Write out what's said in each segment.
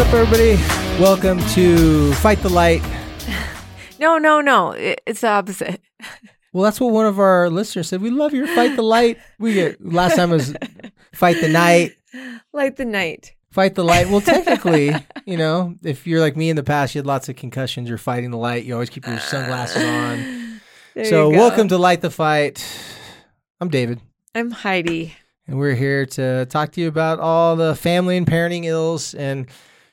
What's up, everybody? Welcome to Fight the Light. No, no, no. It, it's the opposite. Well, that's what one of our listeners said. We love your Fight the Light. We get last time was Fight the Night, Light the night. Fight the Light. Well, technically, you know, if you're like me in the past, you had lots of concussions. You're fighting the light. You always keep your sunglasses ah. on. There so, you go. welcome to Light the Fight. I'm David, I'm Heidi. and we're here to talk to you about all the family and parenting ills and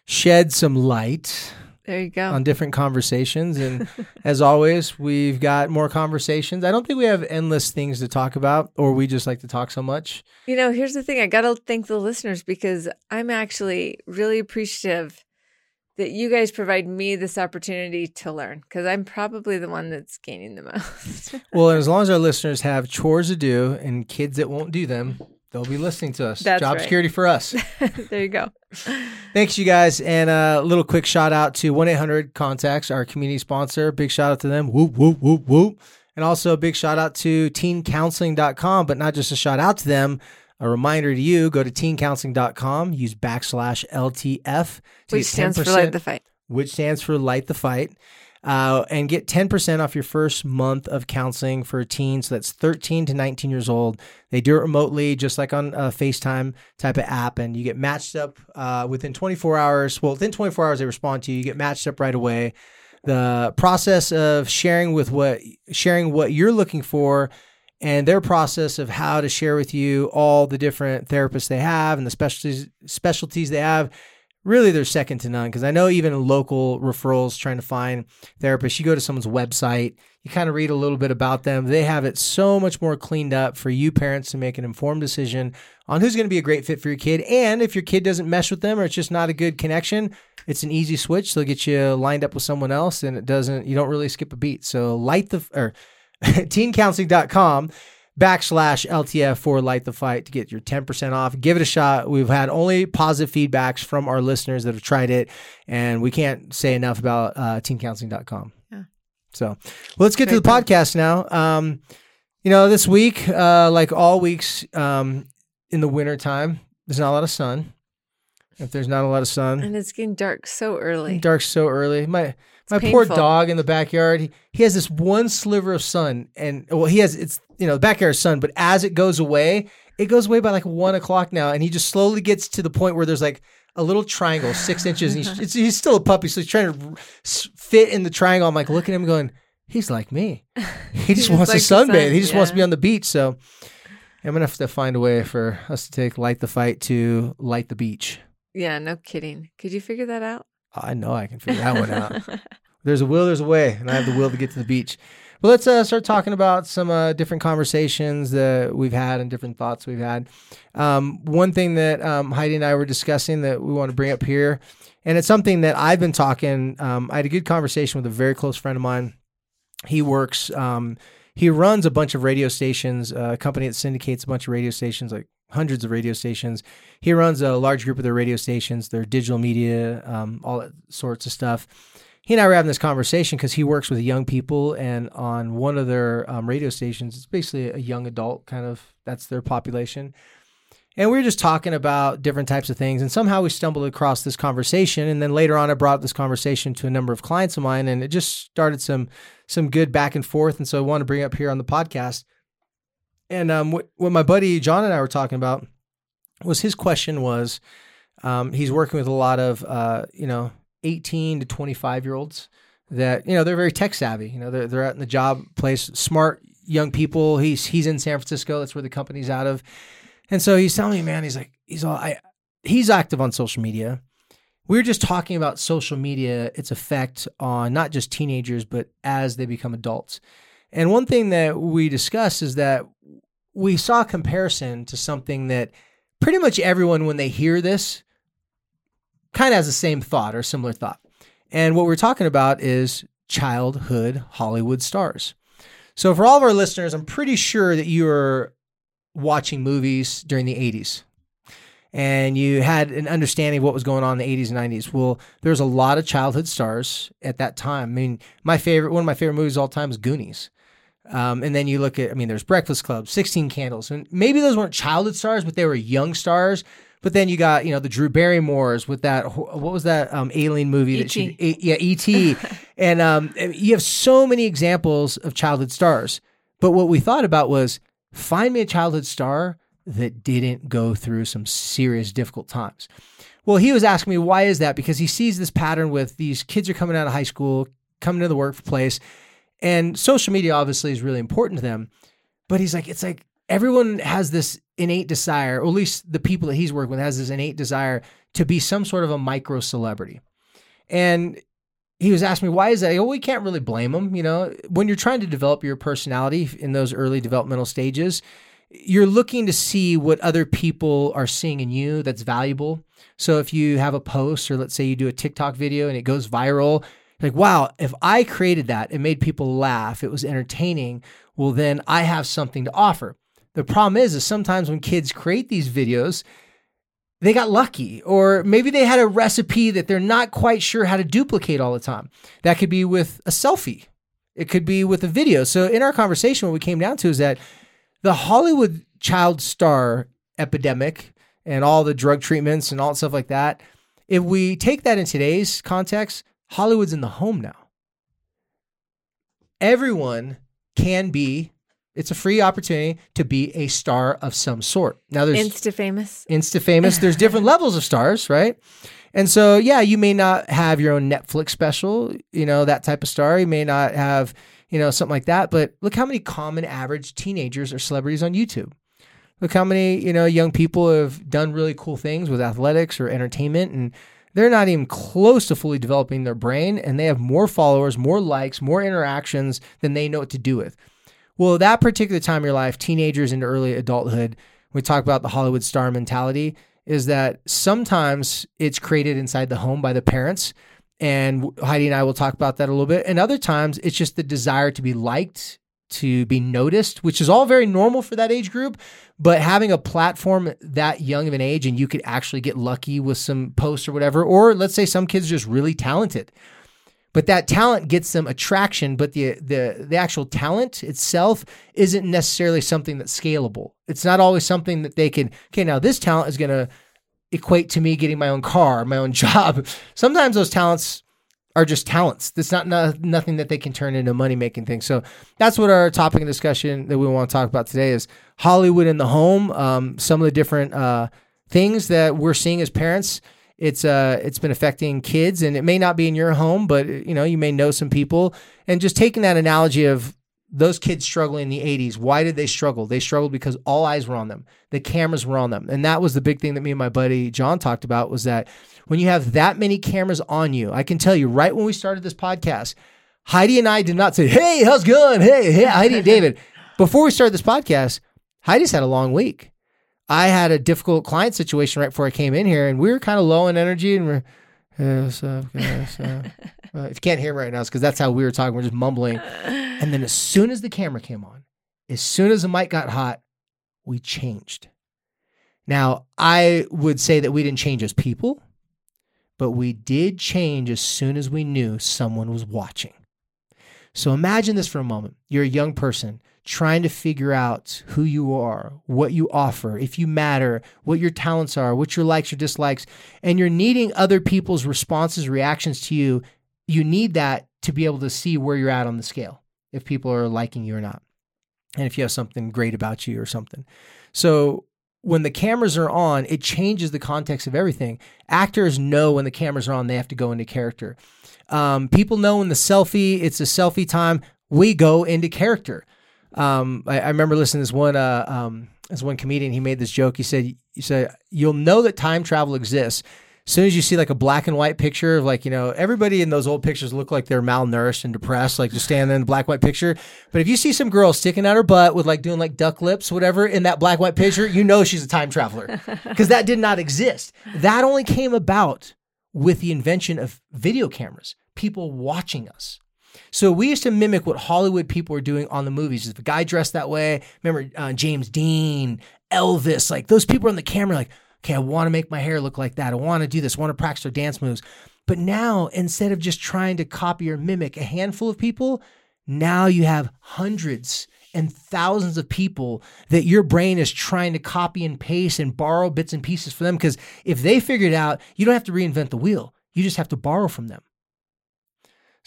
shed some light There you go. on different conversations. And as always, we've got more conversations. I don't think we have endless things to talk about, or we just like to talk so much. you know, here's the thing. I got to thank the listeners because I'm actually really appreciative that you guys provide me this opportunity to learn because I'm probably the one that's gaining the most. Well, as long as our listeners have chores to do and kids that won't do them, they'll be listening to us. That's Job right. security for us. there you go. Thanks, you guys. And a little quick shout out to 1 800 Contacts, our community sponsor. Big shout out to them. Whoop, whoop, whoop, whoop. And also a big shout out to teencounseling.com, but not just a shout out to them. A reminder to you go to teencounseling.com, use backslash LTF, to Which stands for Light the Fight. which stands for Light the Fight. Uh, and get 10% off your first month of counseling for teens. So that's 13 to 19 years old. They do it remotely, just like on a FaceTime type of app. And you get matched up uh, within 24 hours. Well, within 24 hours, they respond to you. You get matched up right away. The process of sharing with what sharing what you're looking for and their process of how to share with you all the different therapists they have and the specialties specialties they have really they're second to none because I know even local referrals trying to find therapists, you go to someone's website, you kind of read a little bit about them. They have it so much more cleaned up for you parents to make an informed decision on who's going to be a great fit for your kid. And if your kid doesn't mesh with them or it's just not a good connection, it's an easy switch. They'll get you lined up with someone else and it doesn't, you don't really skip a beat. So light the, or teencounseling.com backslash LTF for Light the Fight to get your 10% off. Give it a shot. We've had only positive feedbacks from our listeners that have tried it, and we can't say enough about uh, teencounseling.com. Yeah. So let's get to the podcast now. Um, you know, this week, uh, like all weeks um, in the wintertime, there's not a lot of sun. If there's not a lot of sun, And it's getting dark so early. dark so early. My my poor dog in the backyard. He, he has this one sliver of sun, and well, he has it's you know the backyard is sun, but as it goes away, it goes away by like one o'clock now, and he just slowly gets to the point where there's like a little triangle, six inches. And he's, it's, he's still a puppy, so he's trying to fit in the triangle. I'm like looking at him, going, he's like me. He just wants likes to sunbathe. sun, He just wants to be on the beach. So I'm gonna have to find a way for us to take light the fight to light the beach. yeah, no kidding. Could you figure that out? I know I can figure that one out. There's a will, there's a way, and I have the will to get to the beach. But let's uh, start talking about some uh, different conversations that we've had and different thoughts we've had. Um, one thing that um, Heidi and I were discussing that we want to bring up here, and it's something that I've been talking. Um, I had a good conversation with a very close friend of mine. He works. He runs a bunch of radio stations, uh, a company that syndicates a bunch of radio stations, like hundreds of radio stations. He runs a large group of their radio stations, their digital media, um, all sorts of stuff. He and I were having this conversation because he works with young people, and on one of their um, radio stations, it's basically a young adult kind of that's their population. And we were just talking about different types of things, and somehow we stumbled across this conversation. And then later on, I brought this conversation to a number of clients of mine, and it just started some some good back and forth. And so I want to bring it up here on the podcast. And um, what, what my buddy John and I were talking about was his question was um, he's working with a lot of uh, you know 18 to 25 year olds that you know they're very tech savvy. You know they're they're out in the job place, smart young people. He's he's in San Francisco. That's where the company's out of. And so he's telling me, man, he's like he's all I he's active on social media. We were just talking about social media, its effect on not just teenagers, but as they become adults. And one thing that we discussed is that we saw a comparison to something that pretty much everyone, when they hear this, kind of has the same thought or similar thought. And what we're talking about is childhood Hollywood stars. So, for all of our listeners, I'm pretty sure that you are watching movies during the 80s and you had an understanding of what was going on in the 80s and 90s. Well, there's a lot of childhood stars at that time. I mean, my favorite, one of my favorite movies of all time is Goonies. Um, and then you look at, I mean, there's Breakfast Club, 16 Candles. And maybe those weren't childhood stars, but they were young stars. But then you got, you know, the Drew Barrymores with that, what was that um, alien movie? That she, yeah, E.T. and um, you have so many examples of childhood stars. But what we thought about was find me a childhood star that didn't go through some serious difficult times. Well, he was asking me, why is that? Because he sees this pattern with these kids are coming out of high school, coming to the workplace, and social media obviously is really important to them. But he's like, it's like everyone has this innate desire, or at least the people that he's working with has this innate desire to be some sort of a micro celebrity. And he was asking me, why is that? Well, we can't really blame him. You know, when you're trying to develop your personality in those early developmental stages, you're looking to see what other people are seeing in you that's valuable. So if you have a post, or let's say you do a TikTok video and it goes viral, like, wow, if I created that and made people laugh, it was entertaining, well, then I have something to offer. The problem is, is sometimes when kids create these videos, they got lucky, or maybe they had a recipe that they're not quite sure how to duplicate all the time. That could be with a selfie, it could be with a video. So, in our conversation, what we came down to is that the Hollywood child star epidemic and all the drug treatments and all that stuff like that, if we take that in today's context, Hollywood's in the home now. Everyone can be, it's a free opportunity to be a star of some sort. Now there's Insta famous. Insta famous. There's different levels of stars, right? And so, yeah, you may not have your own Netflix special, you know, that type of star. You may not have you know, something like that. But look how many common average teenagers are celebrities on YouTube. Look how many, you know, young people have done really cool things with athletics or entertainment and they're not even close to fully developing their brain and they have more followers, more likes, more interactions than they know what to do with. Well, that particular time in your life, teenagers into early adulthood, we talk about the Hollywood star mentality, is that sometimes it's created inside the home by the parents and Heidi and I will talk about that a little bit. And other times it's just the desire to be liked, to be noticed, which is all very normal for that age group. But having a platform that young of an age and you could actually get lucky with some posts or whatever, or let's say some kids just really talented. But that talent gets them attraction, but the the the actual talent itself isn't necessarily something that's scalable. It's not always something that they can, okay, now this talent is gonna equate to me getting my own car, my own job. Sometimes those talents are just talents. It's not no, nothing that they can turn into money making things. So that's what our topic of discussion that we want to talk about today is Hollywood in the home. Um, some of the different uh, things that we're seeing as parents. It's uh it's been affecting kids, and it may not be in your home, but you know you may know some people. And just taking that analogy of those kids struggling in the 80s, why did they struggle? They struggled because all eyes were on them. The cameras were on them. And that was the big thing that me and my buddy John talked about was that when you have that many cameras on you, I can tell you right when we started this podcast, Heidi and I did not say, "Hey, how's it going?" Hey, hey, Heidi and David. Before we started this podcast, Heidi's had a long week. I had a difficult client situation right before I came in here, and we were kind of low in energy, and we're, hey, what's up, guys? Uh, if you can't hear me right now, it's because that's how we were talking. We're just mumbling. And then as soon as the camera came on, as soon as the mic got hot, we changed. Now, I would say that we didn't change as people, but we did change as soon as we knew someone was watching. So imagine this for a moment. You're a young person trying to figure out who you are, what you offer, if you matter, what your talents are, what your likes or dislikes, and you're needing other people's responses, reactions to you you need that to be able to see where you're at on the scale, if people are liking you or not, and if you have something great about you or something. So when the cameras are on, it changes the context of everything. Actors know when the cameras are on, they have to go into character. Um, people know when the selfie, it's a selfie time, we go into character. Um, I, I, remember listening to this one, uh, um, this one comedian, he made this joke. He said, he said, you'll know that time travel exists As soon as you see like a black and white picture of like, you know, everybody in those old pictures look like they're malnourished and depressed, like just standing there in the black and white picture. But if you see some girl sticking out her butt with like doing like duck lips, whatever, in that black and white picture, you know she's a time traveler because that did not exist. That only came about with the invention of video cameras, people watching us. So we used to mimic what Hollywood people were doing on the movies. If a guy dressed that way, remember uh, James Dean, Elvis, like those people on the camera, like, okay, I want to make my hair look like that. I want to do this. I want to practice their dance moves. But now, instead of just trying to copy or mimic a handful of people, now you have hundreds and thousands of people that your brain is trying to copy and paste and borrow bits and pieces for them. Because if they figure it out, you don't have to reinvent the wheel. You just have to borrow from them.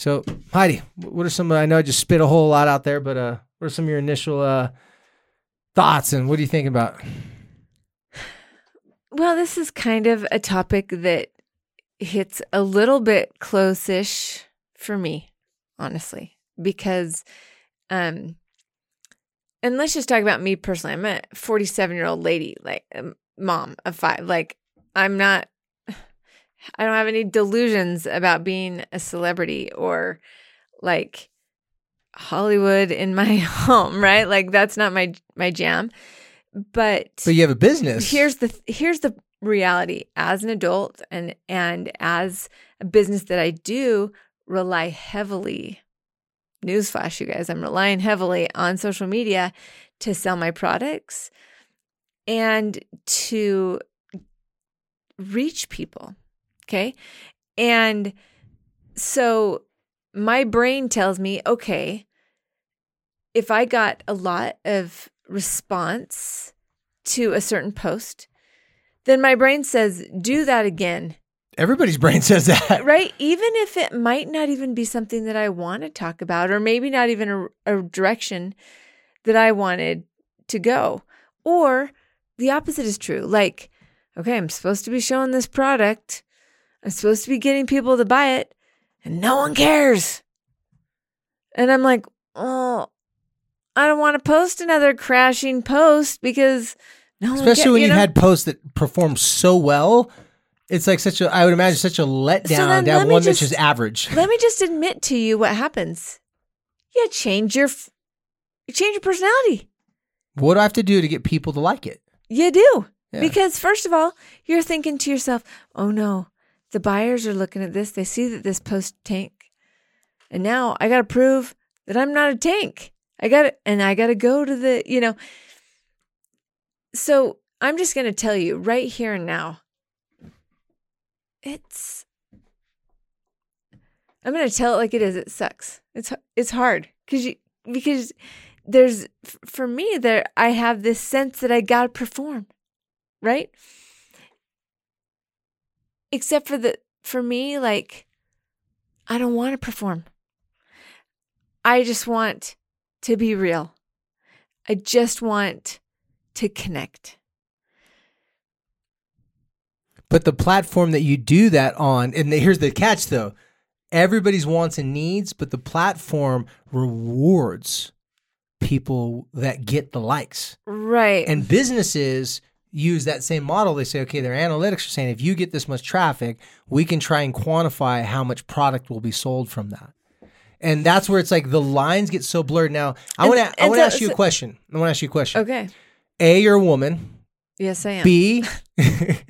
So, Heidi, what are some? I know I just spit a whole lot out there, but uh, what are some of your initial uh, thoughts and what are you thinking about? Well, this is kind of a topic that hits a little bit close-ish for me, honestly, because um and let's just talk about me personally. I'm a 47-year-old lady, like a mom of 5. Like I'm not I don't have any delusions about being a celebrity or like Hollywood in my home, right? Like that's not my my jam. But But you have a business. here's the here's the reality as an adult and and as a business that I do rely heavily newsflash you guys I'm relying heavily on social media to sell my products and to reach people okay and so my brain tells me okay if I got a lot of response to a certain post then my brain says, do that again. Everybody's brain says that. Right? Even if it might not even be something that I want to talk about, or maybe not even a, a direction that I wanted to go. Or the opposite is true. Like, okay, I'm supposed to be showing this product, I'm supposed to be getting people to buy it, and no one cares. And I'm like, oh, I don't want to post another crashing post because no one Especially when you know? had posts that perform so well. It's like such a, I would imagine, such a letdown then to have let me one that's just- just average. Let me just admit to you what happens. You change your you change your personality. What do I have to do to get people to like it? You do. Yeah. Because first of all, you're thinking to yourself, "Oh no, the buyers are looking at this. They see that this post tank. And now I got to prove that I'm not a tank. I got to and I got to go to the, you know. So, I'm just going to tell you right here and now. It's I'm going to tell it like it is. It sucks. It's it's hard cuz you because there's for me there I have this sense that I got to perform, right? Except for the for me like I don't want to perform. I just want to be real. I just want to connect. But the platform that you do that on, and here's the catch though everybody's wants and needs, but the platform rewards people that get the likes. Right. And businesses use that same model. They say, okay, their analytics are saying if you get this much traffic, we can try and quantify how much product will be sold from that. And that's where it's like the lines get so blurred. Now, I want to I want to so- ask you a question. I want to ask you a question. okay. A, you're a woman. Yes, I am. B,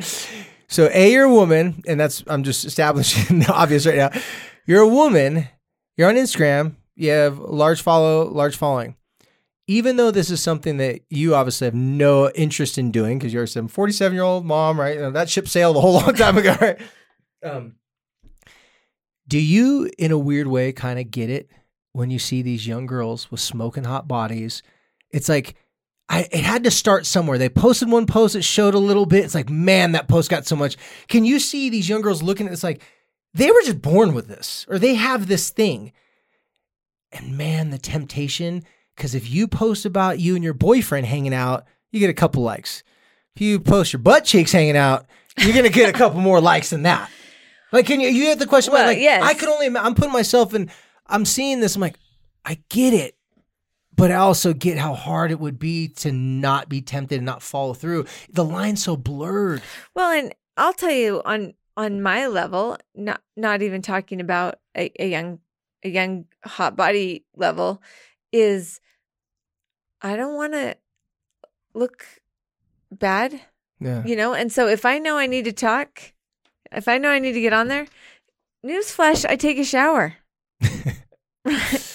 so A, you're a woman, and that's I'm just establishing the obvious right now. You're a woman. You're on Instagram. You have large follow, large following. Even though this is something that you obviously have no interest in doing because you're some 47 year old mom, right? Know, that ship sailed a whole long time ago, right? Um, do you, in a weird way, kind of get it when you see these young girls with smoking hot bodies? It's like I, it had to start somewhere. They posted one post that showed a little bit. It's like, man, that post got so much. Can you see these young girls looking at this like they were just born with this or they have this thing? And man, the temptation, because if you post about you and your boyfriend hanging out, you get a couple likes. If you post your butt cheeks hanging out, you're gonna get a couple more likes than that. Like, can you? You have the question. Well, like, yes. I could only. I'm putting myself in. I'm seeing this. I'm like, I get it, but I also get how hard it would be to not be tempted and not follow through. The line's so blurred. Well, and I'll tell you on on my level, not not even talking about a, a young a young hot body level, is I don't want to look bad, Yeah. you know. And so if I know I need to talk, if I know I need to get on there, newsflash, I take a shower.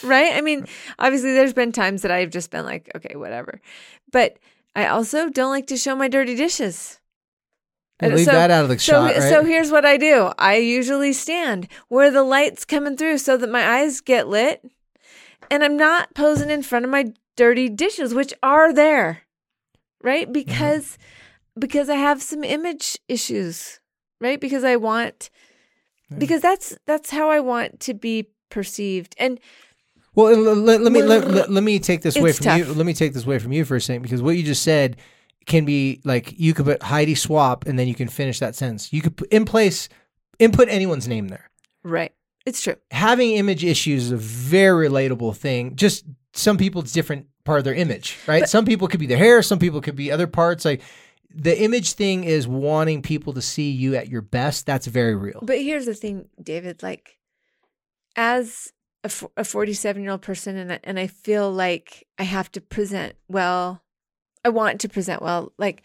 right? I mean, obviously, there's been times that I've just been like, okay, whatever. But I also don't like to show my dirty dishes. And leave so- that out of the So, shot, right? so here's what I do. I usually stand where the light's coming through so that my eyes get lit, and I'm not posing in front of my dirty dishes, which are there, right? Mm-hmm. Because because I have some image issues, right? Because I want because that's that's how I want to be perceived, and Well, let, let- me let, let, let me take this away from you. Let me take this away from you for a second because what you just said can be like you could put Heidi Swapp and then you can finish that sentence. You could in place input anyone's name there. right, it's true. Having image issues is a very relatable thing. Just some people it's different part of their image, right? some people could be their hair, some people could be other parts. Like the image thing is wanting people to see you at your best. That's very real. But here's the thing, David. Like, as a, f- a 47 year old person, and I- and I feel like I have to present well. I want to present well. Like,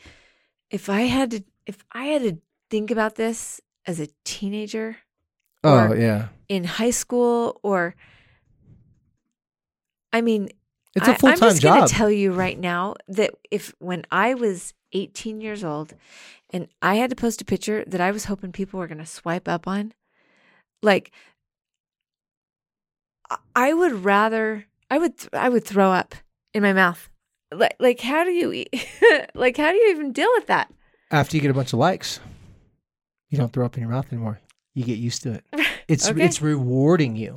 if I had to, if I had to think about this as a teenager oh yeah, in high school, or, I mean, it's a I- full I'm just gonna tell you right now that if when I was 18 years old and I had to post a picture that I was hoping people were gonna swipe up on, like I- I would rather I would th- I would throw up in my mouth. Like like how do you eat? like how do you even deal with that? After you get a bunch of likes, you don't throw up in your mouth anymore. You get used to it. It's Okay. it's rewarding you.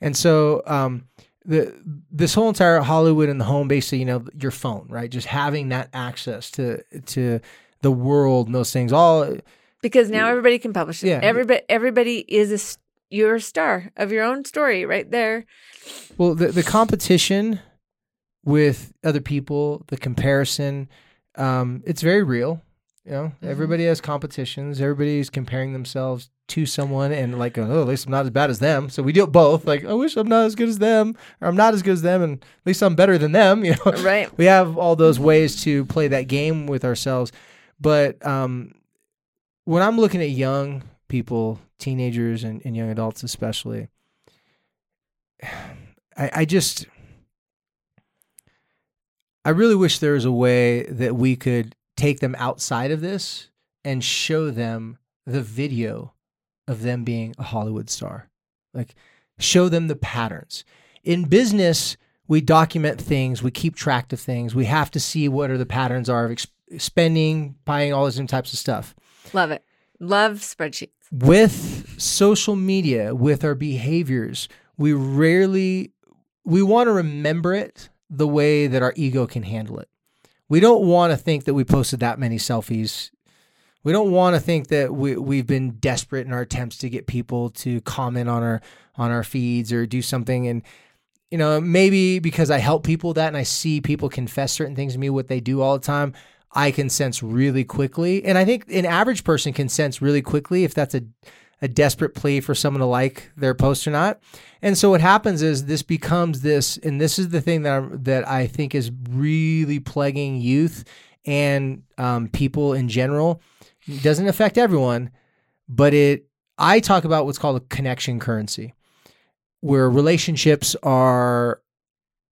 And so um the this whole entire Hollywood and the home basically, you know, your phone, right? Just having that access to to the world and those things all Because now everybody can publish it. Yeah. Everybody everybody is a you're a star of your own story right there. well the the competition with other people, the comparison, um, it's very real. You know, Mhm. everybody has competitions. Everybody's comparing themselves to someone, and like, oh, at least I'm not as bad as them. So we do it both. Like, I wish I'm not as good as them, or I'm not as good as them, and at least I'm better than them. You know, Right. we have all those ways to play that game with ourselves. But um, when I'm looking at young people, teenagers and, and young adults especially, I, I just I really wish there was a way that we could take them outside of this and show them the video of them being a Hollywood star. Like show them the patterns. In business, we document things, we keep track of things. We have to see what are the patterns are of ex- spending, buying all those different types of stuff. Love it. Love spreadsheets. With social media, with our behaviors, we rarely we want to remember it the way that our ego can handle it. We don't want to think that we posted that many selfies. We don't want to think that we we've been desperate in our attempts to get people to comment on our on our feeds or do something and you know, maybe because I help people that and I see people confess certain things to me what they do all the time, I can sense really quickly. And I think an average person can sense really quickly if that's a a desperate plea for someone to like their post or not. And so what happens is this becomes this, and this is the thing that I'm, that I think is really plaguing youth and um, people in general. It doesn't affect everyone, but it. I talk about what's called a connection currency, where relationships are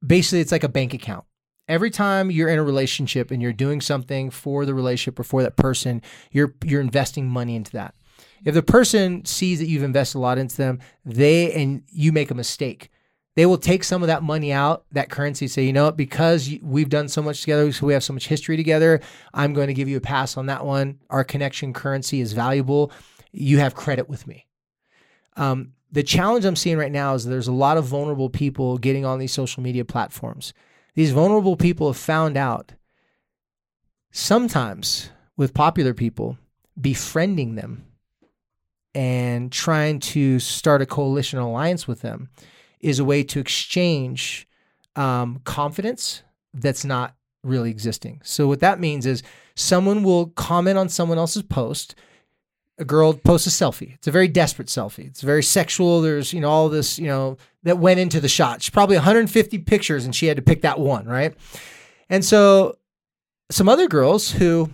basically it's like a bank account. Every time you're in a relationship and you're doing something for the relationship or for that person, you're you're investing money into that. If the person sees that you've invested a lot into them, they and you make a mistake, they will take some of that money out, that currency, say, you know what, because we've done so much together, so we have so much history together, I'm going to give you a pass on that one. Our connection currency is valuable. You have credit with me. Um, the challenge I'm seeing right now is there's a lot of vulnerable people getting on these social media platforms. These vulnerable people have found out sometimes with popular people, befriending them and trying to start a coalition alliance with them is a way to exchange um, confidence that's not really existing. So what that means is someone will comment on someone else's post, a girl posts a selfie. It's a very desperate selfie. It's very sexual. There's, you know, all this, you know, that went into the shot. She's probably 150 pictures and she had to pick that one, right? And so some other girls who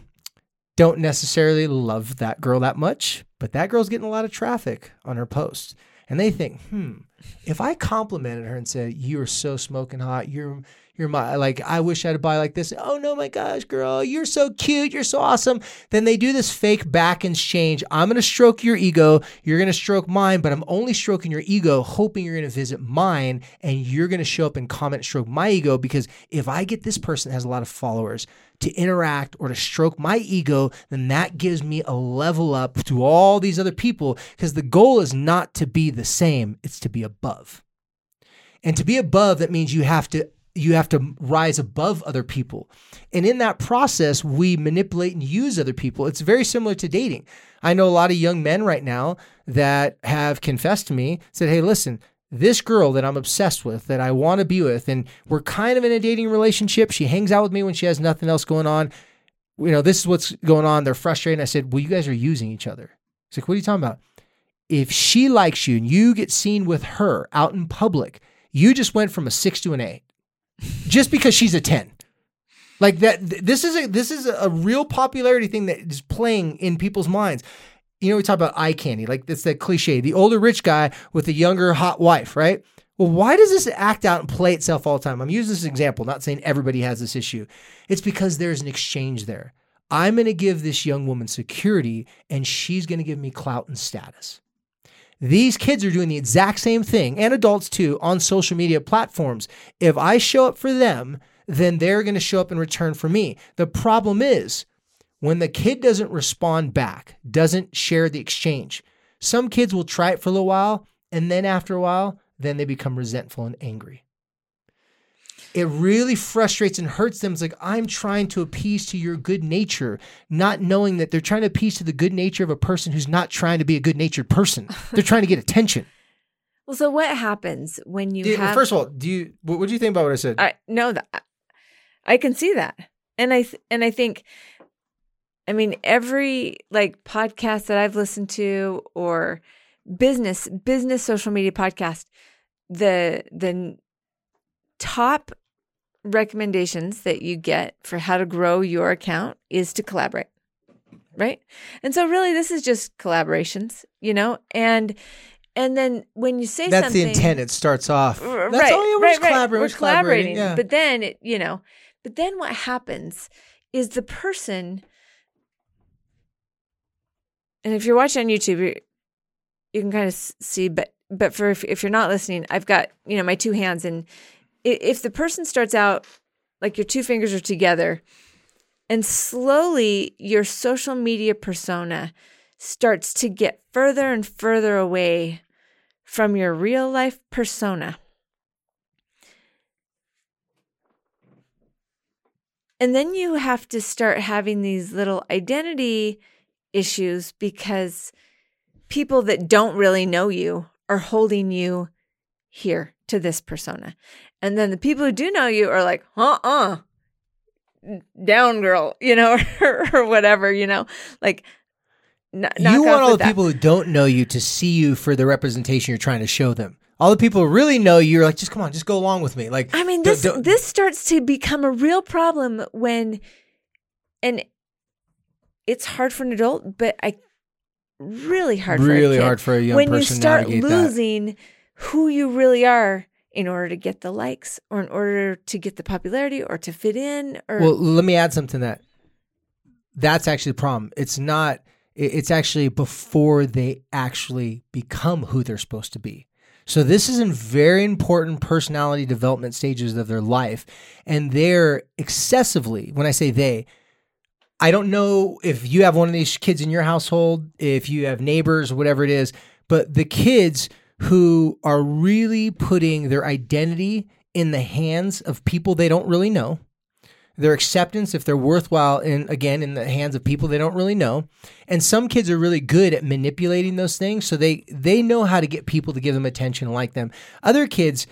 don't necessarily love that girl that much, but that girl's getting a lot of traffic on her post. And they think, hmm, if I complimented her and said, You're so smoking hot, you're you're my like I wish I had a body like this. Oh no, my gosh, girl, you're so cute, you're so awesome. Then they do this fake back exchange. I'm gonna stroke your ego, you're gonna stroke mine, but I'm only stroking your ego, hoping you're gonna visit mine, and you're gonna show up and comment stroke my ego because if I get this person that has a lot of followers to interact or to stroke my ego, then that gives me a level up to all these other people because the goal is not to be the same, it's to be above. And to be above, that means you have to you have to rise above other people. And in that process, we manipulate and use other people. It's very similar to dating. I know a lot of young men right now that have confessed to me, said, Hey, listen, this girl that I'm obsessed with, that I want to be with, and we're kind of in a dating relationship. She hangs out with me when she has nothing else going on. You know, this is what's going on. They're frustrated. I said, Well, you guys are using each other. He's like, What are you talking about? If she likes you and you get seen with her out in public, you just went from a six to an eight just because she's a 10. Like that this is a this is a real popularity thing that is playing in people's minds. You know, we talk about eye candy, like that's that cliche. The older rich guy with a younger hot wife, right? Well, why does this act out and play itself all the time? I'm using this example, not saying everybody has this issue. It's because there's an exchange there. I'm going to give this young woman security and she's going to give me clout and status. These kids are doing the exact same thing, and adults too, on social media platforms. If I show up for them, then they're going to show up in return for me. The problem is when the kid doesn't respond back, doesn't share the exchange, some kids will try it for a little while, and then after a while, then they become resentful and angry it really frustrates and hurts them. It's like, I'm trying to appease to your good nature, not knowing that they're trying to appease to the good nature of a person who's not trying to be a good natured person. They're trying to get attention. Well, so what happens when you Do- have? First of all, do you what, what do you think about what I said? I know that I can see that, and I th- and I think, I mean, every like podcast that I've listened to or business business social media podcast, the the top recommendations that you get for how to grow your account is to collaborate. Right? And so really this is just collaborations, you know? And and then when you say That's something the intent. It starts off. That's right, all you right, just right. collaborate. We're just collaborating. collaborating, Yeah. but then it, you know, but then what happens is the person, and if you're watching on YouTube, you you can kind of see, but but for if, if you're not listening, I've got you know my two hands, and if the person starts out like your two fingers are together, and slowly your social media persona starts to get further and further away from your real life persona. And then you have to start having these little identity issues because people that don't really know you are holding you here to this persona. And then the people who do know you are like, uh uh down girl, you know, or, or whatever, you know, like, knock you want all the that. people who don't know you to see you for the representation you're trying to show them. All the people who really know you are like, just come on, just go along with me. Like, I mean, don't- this don't- this starts to become a real problem when, and it's hard for an adult, but I really hard for a really kid. hard for a young when you person to start navigate that. losing who you really are in order to get the likes or in order to get the popularity or to fit in or Well, let me add something that. That's actually the problem. It's not. It's actually before they actually become who they're supposed to be. So this is in very important personality development stages of their life, and they're excessively. When I say they, I don't know if you have one of these kids in your household, if you have neighbors, whatever it is, but the kids who are really putting their identity in the hands of people they don't really know, their acceptance, if they're worthwhile, in again in the hands of people they don't really know, and some kids are really good at manipulating those things, so they they know how to get people to give them attention like them. Other kids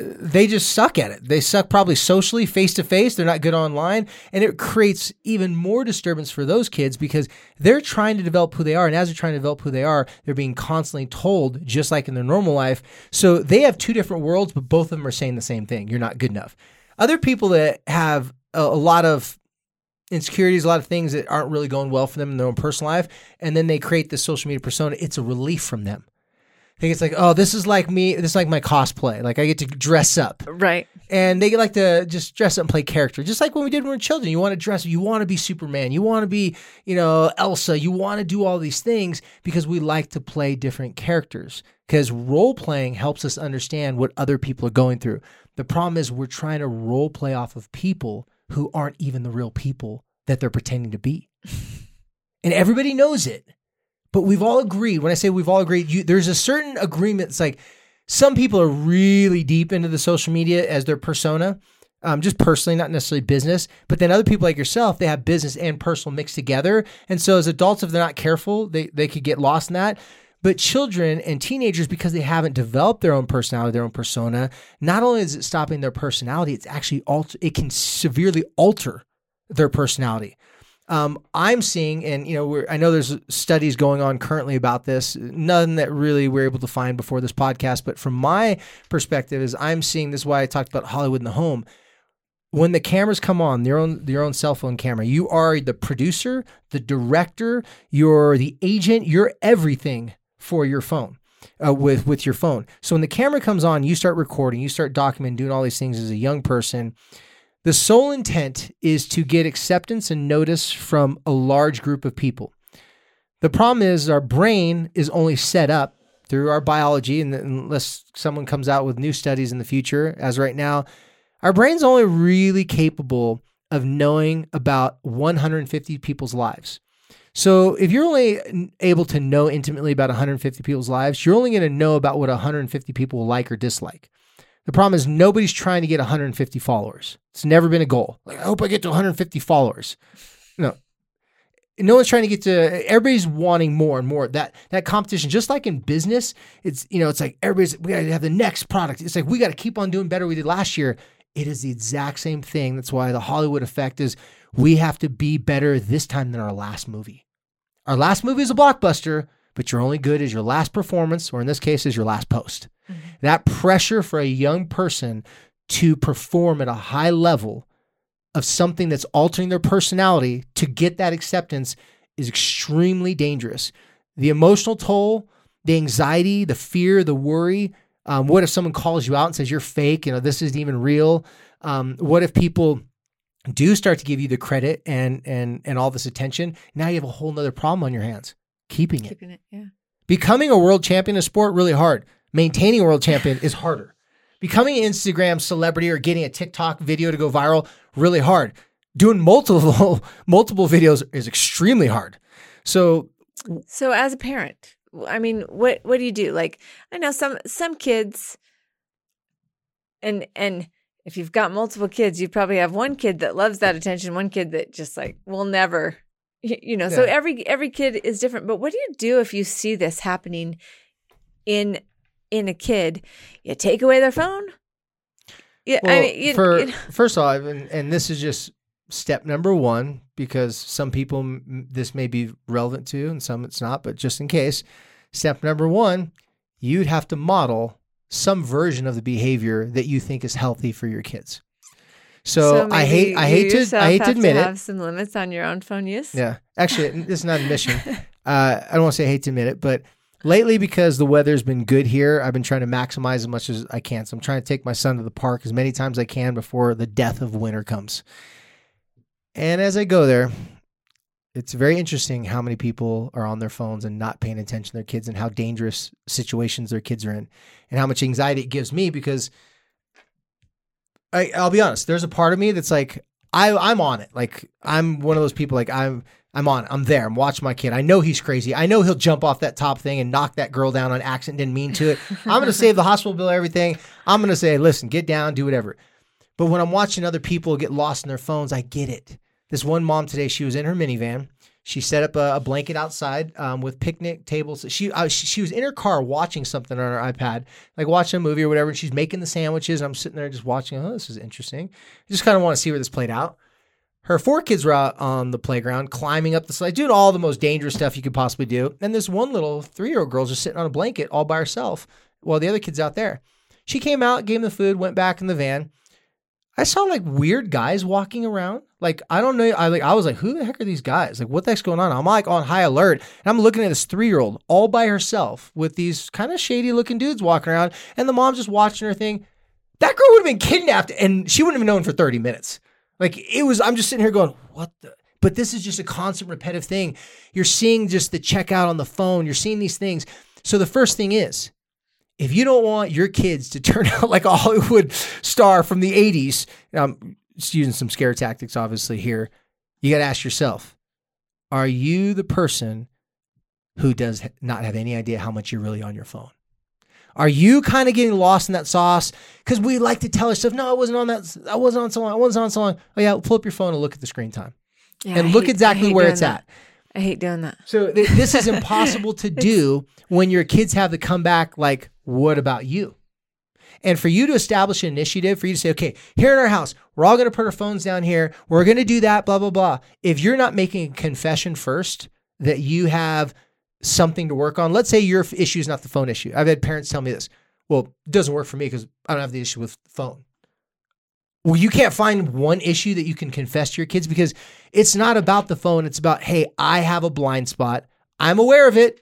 they just suck at it. They suck probably socially, face to face. They're not good online. And it creates even more disturbance for those kids because they're trying to develop who they are. And as they're trying to develop who they are, they're being constantly told, just like in their normal life. So they have two different worlds, but both of them are saying the same thing. You're not good enough. Other people that have a, a lot of insecurities, a lot of things that aren't really going well for them in their own personal life, and then they create this social media persona, it's a relief from them think it's like, oh, this is like me. This is like my cosplay. Like I get to dress up, Right. and they like to just dress up and play character, just like when we did when we were children. You want to dress, you want to be Superman, you want to be, you know, Elsa, you want to do all these things because we like to play different characters. Because role playing helps us understand what other people are going through. The problem is we're trying to role play off of people who aren't even the real people that they're pretending to be, and everybody knows it but we've all agreed. When I say we've all agreed, you, there's a certain agreement. It's like some people are really deep into the social media as their persona, um, just personally, not necessarily business. But then other people like yourself, they have business and personal mixed together. And so as adults, if they're not careful, they they could get lost in that. But children and teenagers, because they haven't developed their own personality, their own persona, not only is it stopping their personality, it's actually alter, it can severely alter their personality. Um, I'm seeing, and you know, I know there's studies going on currently about this. None that really we're able to find before this podcast, but from my perspective, is I'm seeing this. Is why I talked about Hollywood in the home. When the cameras come on, your own your own cell phone camera, you are the producer, the director, you're the agent, you're everything for your phone. Uh, with with your phone. So when the camera comes on, you start recording, you start documenting, doing all these things as a young person the sole intent is to get acceptance and notice from a large group of people. The problem is our brain is only set up through our biology, and unless someone comes out with new studies in the future, as right now, our brain's only really capable of knowing about 150 people's lives. So if you're only able to know intimately about 150 people's lives, you're only going to know about what 150 people will like or dislike. The problem is nobody's trying to get 150 followers. It's never been a goal. Like I hope I get to 150 followers. No. No one's trying to get to everybody's wanting more and more. That that competition, just like in business, it's you know, it's like everybody's we gotta have the next product. It's like we gotta keep on doing better we did last year. It is the exact same thing. That's why the Hollywood effect is we have to be better this time than our last movie. Our last movie is a blockbuster, but you're only good as your last performance, or in this case, is your last post. Mm-hmm. That pressure for a young person to perform at a high level of something that's altering their personality to get that acceptance is extremely dangerous. The emotional toll, the anxiety, the fear, the worry. Um, what if someone calls you out and says you're fake? You know, this isn't even real. Um, what if people do start to give you the credit and and and all this attention? Now you have a whole nother problem on your hands. Keeping it. Keeping it, yeah. Becoming a world champion in sport really hard. Maintaining a world champion is harder. Becoming an Instagram celebrity or getting a TikTok video to go viral really hard. Doing multiple multiple videos is extremely hard. So So as a parent, I mean, what what do you do? Like I know some some kids and and if you've got multiple kids, you probably have one kid that loves that attention, one kid that just like will never you know. Yeah. So every every kid is different, but what do you do if you see this happening in in a kid, you take away their phone. Yeah, well, I mean, you, for you first of all, and, and this is just step number one because some people m- this may be relevant to and some it's not, but just in case, step number one, you'd have to model some version of the behavior that you think is healthy for your kids. So, so I hate I hate to I hate to admit to it. Have some limits on your own phone use. Yeah, actually, this is not a mission. uh, I don't want to say I hate to admit it, but lately because the weather's been good here i've been trying to maximize as much as i can so i'm trying to take my son to the park as many times as i can before the death of winter comes and as i go there it's very interesting how many people are on their phones and not paying attention to their kids and how dangerous situations their kids are in and how much anxiety it gives me because I, i'll be honest there's a part of me that's like I, i'm on it like i'm one of those people like i'm I'm on. I'm there. I'm watching my kid. I know he's crazy. I know he'll jump off that top thing and knock that girl down on accident. Didn't mean to it. I'm to save the hospital bill, everything. I'm to say, listen, get down, do whatever. But when I'm watching other people get lost in their phones, I get it. This one mom today, she was in her minivan. She set up a, a blanket outside um, with picnic tables. She, uh, she she was in her car watching something on her iPad, like watching a movie or whatever. And she's making the sandwiches. And I'm sitting there just watching. Oh, this is interesting. I just kind of want to see where this played out. Her four kids were out on the playground, climbing up the slide, doing all the most dangerous stuff you could possibly do. And this one little three year old girl's just sitting on a blanket all by herself while the other kid's out there. She came out, gave him the food, went back in the van. I saw like weird guys walking around. Like I don't know. I like I was like, who the heck are these guys? Like what the heck's going on? I'm like on high alert, and I'm looking at this three year old all by herself with these kind of shady looking dudes walking around, and the mom's just watching her thing. That girl would have been kidnapped, and she wouldn't have known for 30 minutes. Like it was. I'm just sitting here going, what the. But this is just a constant repetitive thing. You're seeing just the checkout on the phone. You're seeing these things. So the first thing is if you don't want your kids to turn out like a Hollywood star from the 80s, I'm using some scare tactics obviously here, you got to ask yourself are you the person who does not have any idea how much you're really on your phone? Are you kind of getting lost in that sauce? Because we like to tell ourselves, no, I wasn't on that. I wasn't on so long. I wasn't on so long. Oh, yeah, pull up your phone and look at the screen time Yeah, and I look hate- exactly where it's that. at. I hate doing that. So th- this is impossible to do when your kids have the comeback like, what about you? And for you to establish an initiative, for you to say, okay, here in our house, we're all going to put our phones down here. We're going to do that, blah, blah, blah. If you're not making a confession first that you have something to work on, let's say your issue is not the phone issue. I've had parents tell me this. Well, it doesn't work for me because I don't have the issue with the phone. Well, you can't find one issue that you can confess to your kids because it's not about the phone. It's about, hey, I have a blind spot. I'm aware of it.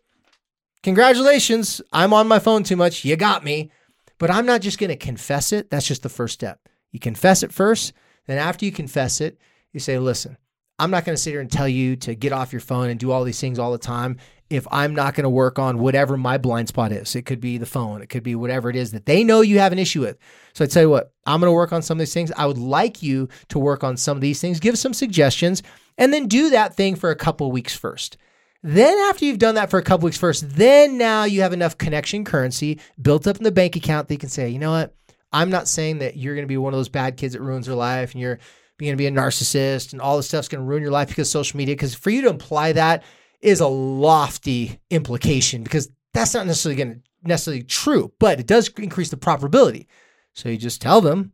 Congratulations. I'm on my phone too much. You got me. But I'm not just going to confess it. That's just the first step. You confess it first. Then, after you confess it, you say, listen, I'm not going to sit here and tell you to get off your phone and do all these things all the time if I'm not going to work on whatever my blind spot is. It could be the phone, it could be whatever it is that they know you have an issue with. So I tell you what, I'm going to work on some of these things. I would like you to work on some of these things, give some suggestions, and then do that thing for a couple weeks first. Then, after you've done that for a couple weeks first, then now you have enough connection currency built up in the bank account that you can say, you know what? I'm not saying that you're going to be one of those bad kids that ruins their life and you're going to be a narcissist and all this stuff's going to ruin your life because social media. Because for you to imply that is a lofty implication because that's not necessarily going to necessarily true, but it does increase the probability. So you just tell them,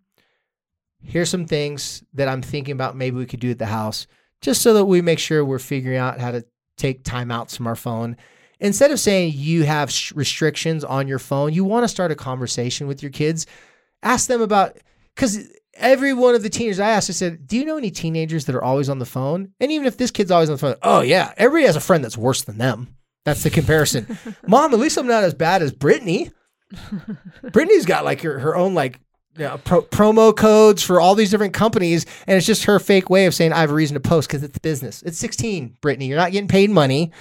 here's some things that I'm thinking about maybe we could do at the house, just so that we make sure we're figuring out how to take timeouts from our phone. Instead of saying you have sh- restrictions on your phone, you want to start a conversation with your kids. Ask them about, because every one of the teenagers I asked, I said, Do you know any teenagers that are always on the phone? And even if this kid's always on the phone, oh, yeah, everybody has a friend that's worse than them. That's the comparison. Mom, at least I'm not as bad as Brittany. Brittany's got like her, her own like know, pro- promo codes for all these different companies, and it's just her fake way of saying I have a reason to post because it's business. It's 16, Brittany. You're not getting paid money.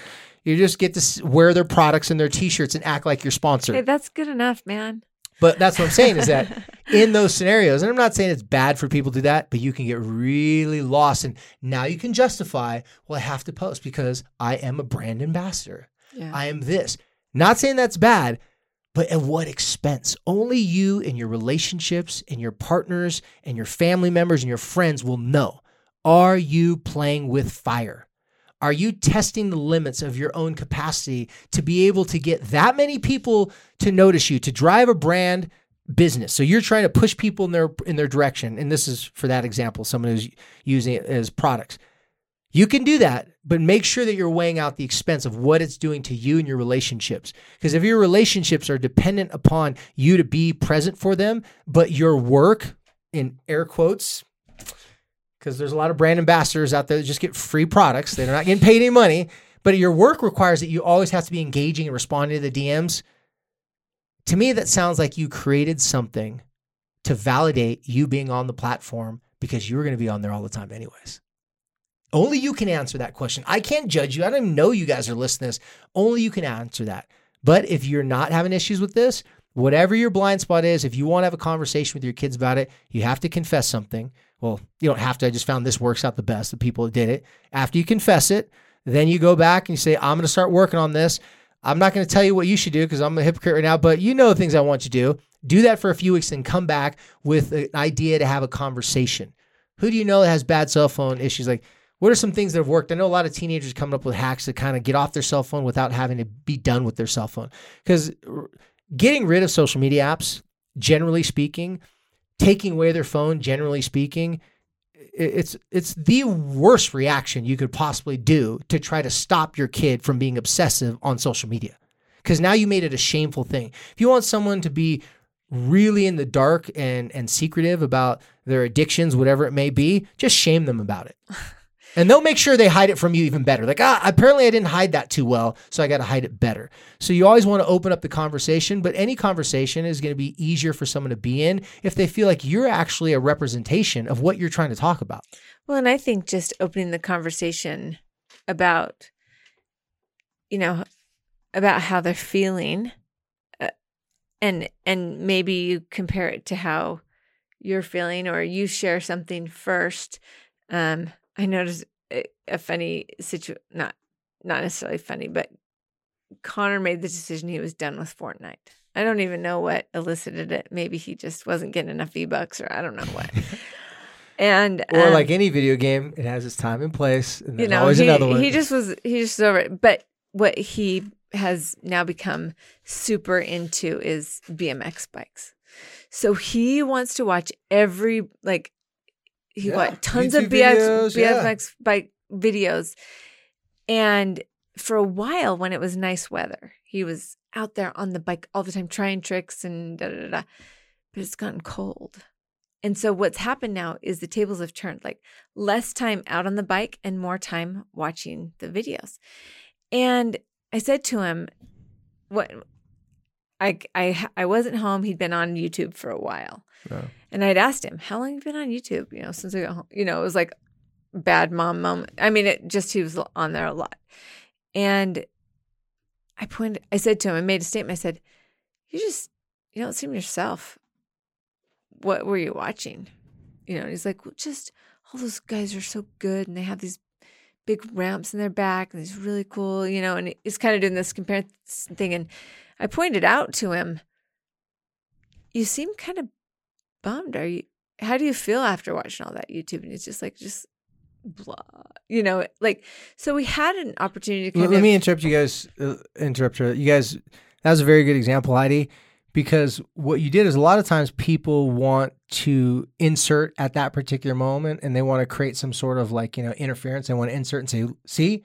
You just get to wear their products and their T-shirts and act like you're sponsored. Hey, that's good enough, man. But that's what I'm saying is that in those scenarios, and I'm not saying it's bad for people to do that, but you can get really lost. And now you can justify, well, I have to post because I am a brand ambassador. Yeah. I am this. Not saying that's bad, but at what expense? Only you and your relationships and your partners and your family members and your friends will know. Are you playing with fire? Are you testing the limits of your own capacity to be able to get that many people to notice you, to drive a brand business? So you're trying to push people in their in their direction. And this is for that example, someone who's using it as products. You can do that, but make sure that you're weighing out the expense of what it's doing to you and your relationships. Because if your relationships are dependent upon you to be present for them, but your work, in air quotes, because there's a lot of brand ambassadors out there that just get free products, they're not getting paid any money, but your work requires that you always have to be engaging and responding to the DMs. To me, that sounds like you created something to validate you being on the platform because you were going to be on there all the time, anyways. Only you can answer that question. I can't judge you. I don't even know you guys are listening this. Only you can answer that. But if you're not having issues with this, whatever your blind spot is, if you want to have a conversation with your kids about it, you have to confess something. Well, you don't have to. I just found this works out the best, the people that did it. After you confess it, then you go back and you say, I'm going to start working on this. I'm not going to tell you what you should do because I'm a hypocrite right now, but you know the things I want you to do. Do that for a few weeks and come back with an idea to have a conversation. Who do you know that has bad cell phone issues? Like, What are some things that have worked? I know a lot of teenagers coming up with hacks to kind of get off their cell phone without having to be done with their cell phone. Because getting rid of social media apps, generally speaking, taking away their phone, generally speaking, it's it's the worst reaction you could possibly do to try to stop your kid from being obsessive on social media. Because now you made it a shameful thing. If you want someone to be really in the dark and and secretive about their addictions, whatever it may be, just shame them about it. And they'll make sure they hide it from you even better. Like, ah, apparently I didn't hide that too well, so I got to hide it better. So you always want to open up the conversation, but any conversation is going to be easier for someone to be in if they feel like you're actually a representation of what you're trying to talk about. Well, and I think just opening the conversation about, you know, about how they're feeling, uh, and and maybe you compare it to how you're feeling, or you share something first. Um, I noticed a, funny situation, not not necessarily funny, but Connor made the decision he was done with Fortnite. I don't even know what elicited it. Maybe he just wasn't getting enough V bucks, or I don't know what. and or um, like any video game, it has its time and place, and there's you know, always he, another one. he just was he just over it. But what he has now become super into is BMX bikes. So he wants to watch every like he Yeah, got tons YouTube of BX, videos, yeah. BMX bike videos. And for a while, when it was nice weather, he was out there on the bike all the time trying tricks and da da da. da. But it's gotten cold. And so what's happened now is the tables have turned like less time out on the bike and more time watching the videos. And I said to him, what I I I wasn't home. He'd been on YouTube for a while. Yeah. And I'd asked him, "How long have you been on YouTube?" You know, since I got home. You know, it was like bad mom moment. I mean, it just he was on there a lot. And I pointed. I said to him, I made a statement. I said, "You just you don't seem yourself. What were you watching?" You know, and he's like, well, "Just all those guys are so good, and they have these." Big ramps in their back, and he's really cool, you know. And he's kind of doing this comparison thing, and I pointed out to him, "You seem kind of bummed. Are you? How do you feel after watching all that YouTube?" And he's just like, just blah, you know, like. So we had an opportunity to Let, let of. me interrupt you guys. Uh, interrupt you. You guys. That was a very good example, Heidi, because what you did is a lot of times people want to insert at that particular moment, and they want to create some sort of like you know interference. They want to insert and say, "See,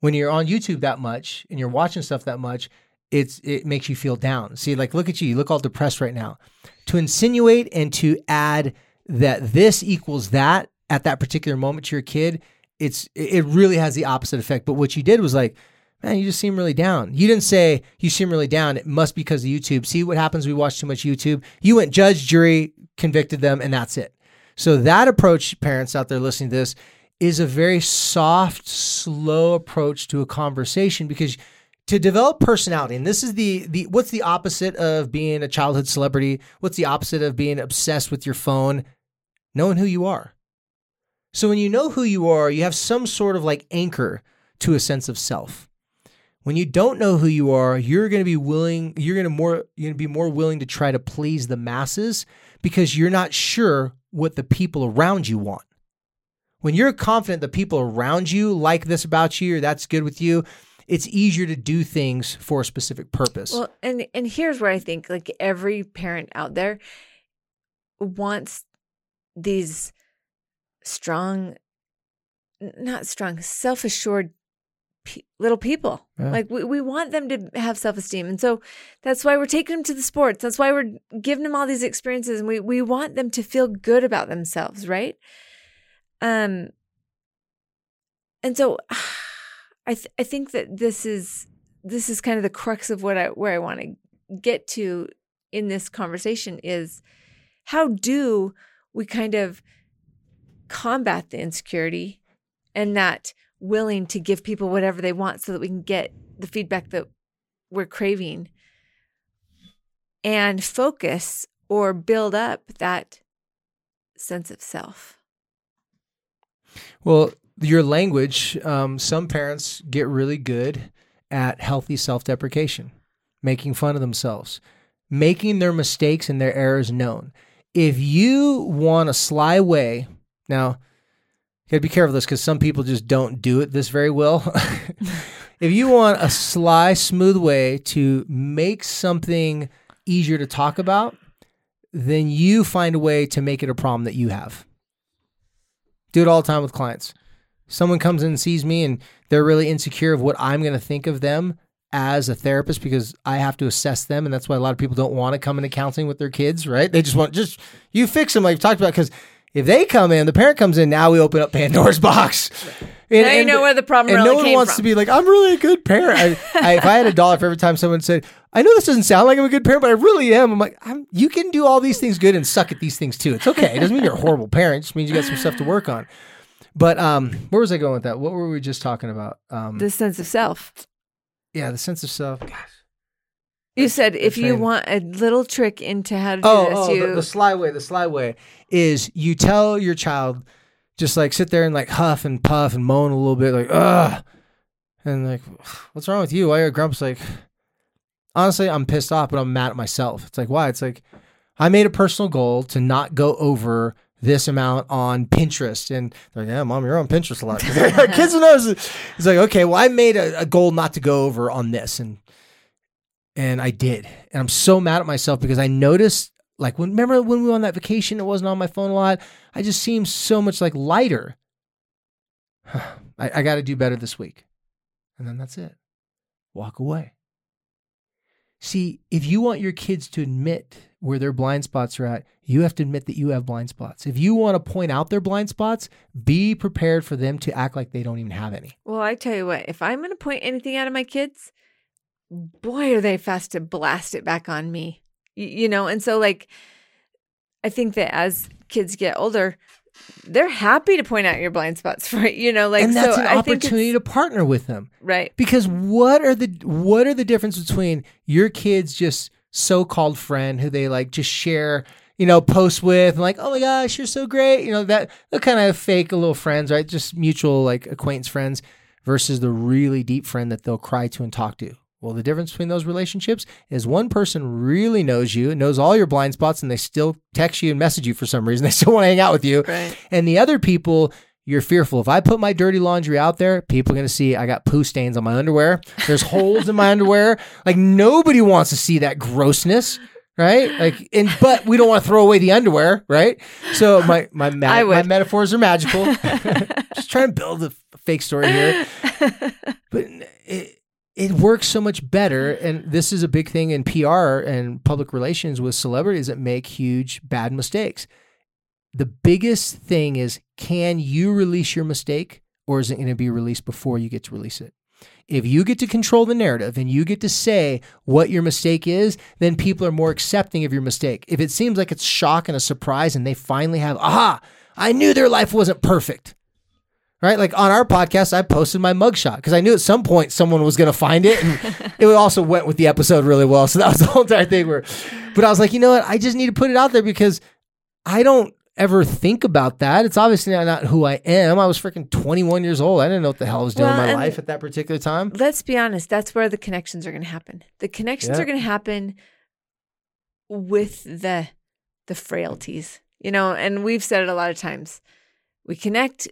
when you're on YouTube that much and you're watching stuff that much." It's it makes you feel down. See, like look at you, you look all depressed right now. To insinuate and to add that this equals that at that particular moment to your kid, it's it really has the opposite effect. But what you did was like, man, you just seem really down. You didn't say you seem really down. It must be because of YouTube. See what happens? We watch too much YouTube. You went judge, jury, convicted them, and that's it. So that approach, parents out there listening to this, is a very soft, slow approach to a conversation because to develop personality, and this is the the what's the opposite of being a childhood celebrity? What's the opposite of being obsessed with your phone? Knowing who you are. So when you know who you are, you have some sort of like anchor to a sense of self. When you don't know who you are, you're going to be willing, you're going to more you're going to be more willing to try to please the masses because you're not sure what the people around you want. When you're confident the people around you like this about you or that's good with you, it's easier to do things for a specific purpose. Well, and and here's where I think like every parent out there wants these strong, not strong, self assured pe- little people. Yeah. Like we, we want them to have self esteem. And so that's why we're taking them to the sports. That's why we're giving them all these experiences and we, we want them to feel good about themselves, right? Um and so I th- I think that this is this is kind of the crux of what I where I want to get to in this conversation is how do we kind of combat the insecurity and that willing to give people whatever they want so that we can get the feedback that we're craving and focus or build up that sense of self. Well, your language, um, some parents get really good at healthy self deprecation, making fun of themselves, making their mistakes and their errors known. If you want a sly way, now, you gotta be careful with this because some people just don't do it this very well. if you want a sly, smooth way to make something easier to talk about, then you find a way to make it a problem that you have. Do it all the time with clients. Someone comes in and sees me and they're really insecure of what I'm going to think of them as a therapist because I have to assess them. And that's why a lot of people don't want to come into counseling with their kids, right? They just want, just you fix them like we've talked about. Because if they come in, the parent comes in, now we open up Pandora's box. And, now you know where the problem and really no one wants from. to be like, I'm really a good parent. I, I, if I had a dollar for every time someone said, I know this doesn't sound like I'm a good parent, but I really am. I'm like, I'm, you can do all these things good and suck at these things too. It's okay. It doesn't mean you're a horrible parent. It just means you got some stuff to work on. But um, where was I going with that? What were we just talking about? Um, the sense of self. yeah, the sense of self. Gosh. You said if you want a little trick into how to do Oh, this, oh you the, the sly way. The sly way is you tell your child just like sit there and like huff and puff and moan a little bit, like ugh, and like, what's wrong with you? Why are grumps? Like, honestly, I'm pissed off, but I'm mad at myself. It's like why? It's like I made a personal goal to not go over this amount on Pinterest, and they're like, yeah, mom, you're on Pinterest a lot. Kids know. It. It's like okay, well, I made a, a goal not to go over on this, and and I did. And I'm so mad at myself because I noticed, like, when remember when we were on that vacation, it wasn't on my phone a lot. I just seemed so much like lighter. I, I got to do better this week, and then that's it. Walk away. See, if you want your kids to admit where their blind spots are at, you have to admit that you have blind spots. If you want to point out their blind spots, be prepared for them to act like they don't even have any. Well, I tell you what, if I'm going to point anything out of my kids, boy, are they fast to blast it back on me. You know, and so like, I think that as kids get older, they're happy to point out your blind spots, for You know, like and that's so an I think opportunity to partner with them. right? Because what are the what are the difference between your kids just so-called friend who they like just share, you know, post with and like, oh my gosh, you're so great, you know, that the kind of fake little friends, right? Just mutual like acquaintance friends versus the really deep friend that they'll cry to and talk to. Well, the difference between those relationships is one person really knows you, knows all your blind spots, and they still text you and message you for some reason. They still want to hang out with you. Right. And the other people, you're fearful. If I put my dirty laundry out there, people are going to see I got poo stains on my underwear. There's holes in my underwear. Like nobody wants to see that grossness, right? Like, and but we don't want to throw away the underwear, right? So my my ma- my metaphors are magical. Just trying to build a fake story here, but it it works so much better. And this is a big thing in PR and public relations with celebrities that make huge bad mistakes the biggest thing is can you release your mistake or is it going to be released before you get to release it? If you get to control the narrative and you get to say what your mistake is, then people are more accepting of your mistake. If it seems like it's shock and a surprise and they finally have, aha, I knew their life wasn't perfect. Right? Like on our podcast, I posted my mugshot because I knew at some point someone was going to find it. And it also went with the episode really well. So that was the whole entire thing where, but I was like, you know what? I just need to put it out there because I don't ever think about that. It's obviously not, not who I am. I was freaking 21 years old. I didn't know what the hell I was doing Well, in my life at that particular time. Let's be honest, that's where the connections are going to happen. The connections Yeah. are going to happen with the the frailties. You know, and we've said it a lot of times. We connect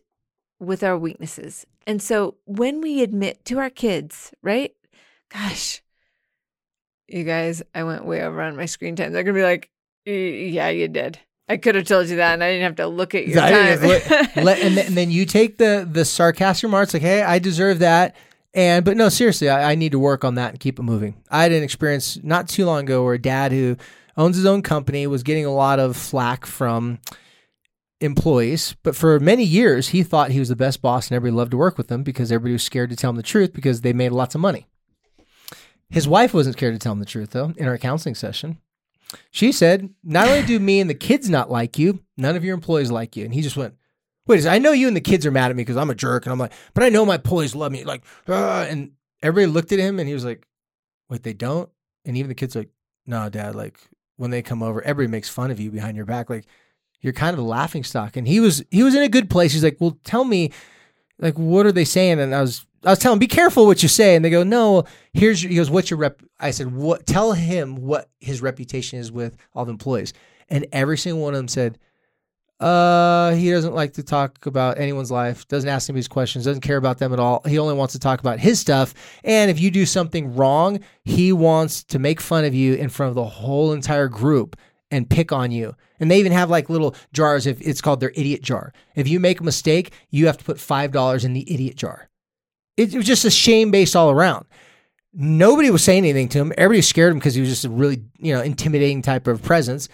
with our weaknesses. And so when we admit to our kids, right? Gosh, you guys, I went way over on my screen time. They're going to be like, yeah, you did. I could have told you that and I didn't have to look at your time. Let, let- and, then, and then you take the the sarcastic remarks like, "Hey, I deserve that." And but no, seriously, I, I need to work on that and keep it moving. I had an experience not too long ago where a dad who owns his own company was getting a lot of flack from employees, but for many years he thought he was the best boss and everybody loved to work with him because everybody was scared to tell him the truth because they made lots of money. His wife wasn't scared to tell him the truth though in our counseling session. She said, "Not only do me and the kids not like you, none of your employees like you." And he just went, "Wait, I know you and the kids are mad at me because I'm a jerk." And I'm like, "But I know my employees love me." Like, "Ah," and everybody looked at him and he was like, "Wait, they don't?" And even the kids like, "No, Dad. Like when they come over, everybody makes fun of you behind your back. Like you're kind of a laughing stock." And he was he was in a good place. He's like, "Well, tell me, like, what are they saying?" And I was I was telling him, "Be careful what you say." And they go, "No, here's your, he goes, what's your rep?" I said, "What? Tell him what his reputation is with all the employees." And every single one of them said, Uh, he doesn't like to talk about anyone's life. Doesn't ask anybody's questions. Doesn't care about them at all. He only wants to talk about his stuff. And if you do something wrong, he wants to make fun of you in front of the whole entire group and pick on you. And they even have like little jars. If it's called their idiot jar. If you make a mistake, you have to put five dollars in the idiot jar. It, it was just a shame based all around. Nobody was saying anything to him. Everybody scared him because he was just a really you know intimidating type of presence.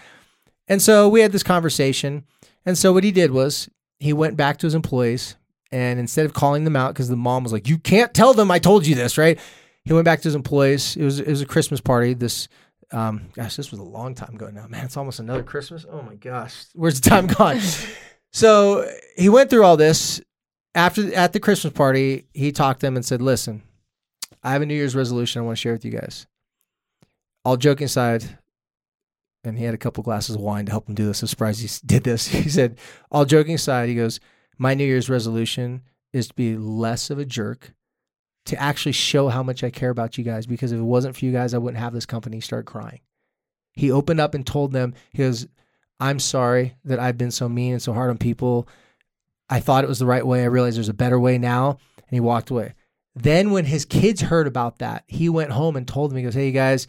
And so we had this conversation. And so what he did was he went back to his employees and instead of calling them out because the mom was like, "You can't tell them I told you this," right? He went back to his employees. It was it was a Christmas party. This um, gosh, this was a long time ago now, man. It's almost another Christmas. Oh my gosh, where's the time gone? so he went through all this. After at the Christmas party, he talked to them and said, "Listen, I have a New Year's resolution I want to share with you guys. All joking aside, and he had a couple glasses of wine to help him do this. I'm surprised he did this. He said, all joking aside, he goes, my New Year's resolution is to be less of a jerk, to actually show how much I care about you guys. Because if it wasn't for you guys, I wouldn't have this company. He started crying. He opened up and told them, he goes, I'm sorry that I've been so mean and so hard on people. I thought it was the right way. I realized there's a better way now. And he walked away. Then when his kids heard about that, he went home and told them, he goes, Hey, you guys,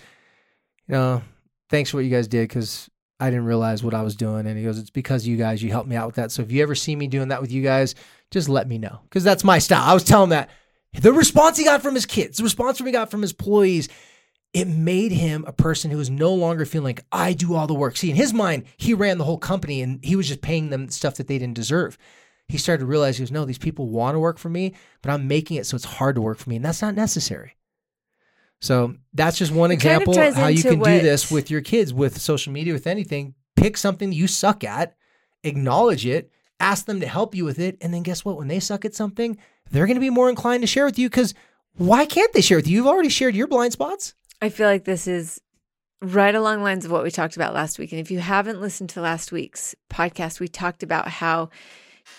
you know, thanks for what you guys did because I didn't realize what I was doing. And he goes, it's because you guys, you helped me out with that. So if you ever see me doing that with you guys, just let me know because that's my style. I was telling that the response he got from his kids, the response he got from his employees, it made him a person who was no longer feeling like I do all the work. See, in his mind, he ran the whole company and he was just paying them stuff that they didn't deserve. He started to realize he was, no, these people want to work for me, but I'm making it so it's hard to work for me. And that's not necessary. So that's just one example kind of how you can what... do this with your kids, with social media, with anything. Pick something you suck at, acknowledge it, ask them to help you with it, and then guess what? When they suck at something, they're going to be more inclined to share with you because why can't they share with you? You've already shared your blind spots. I feel like this is right along lines of what we talked about last week. And if you haven't listened to last week's podcast, we talked about how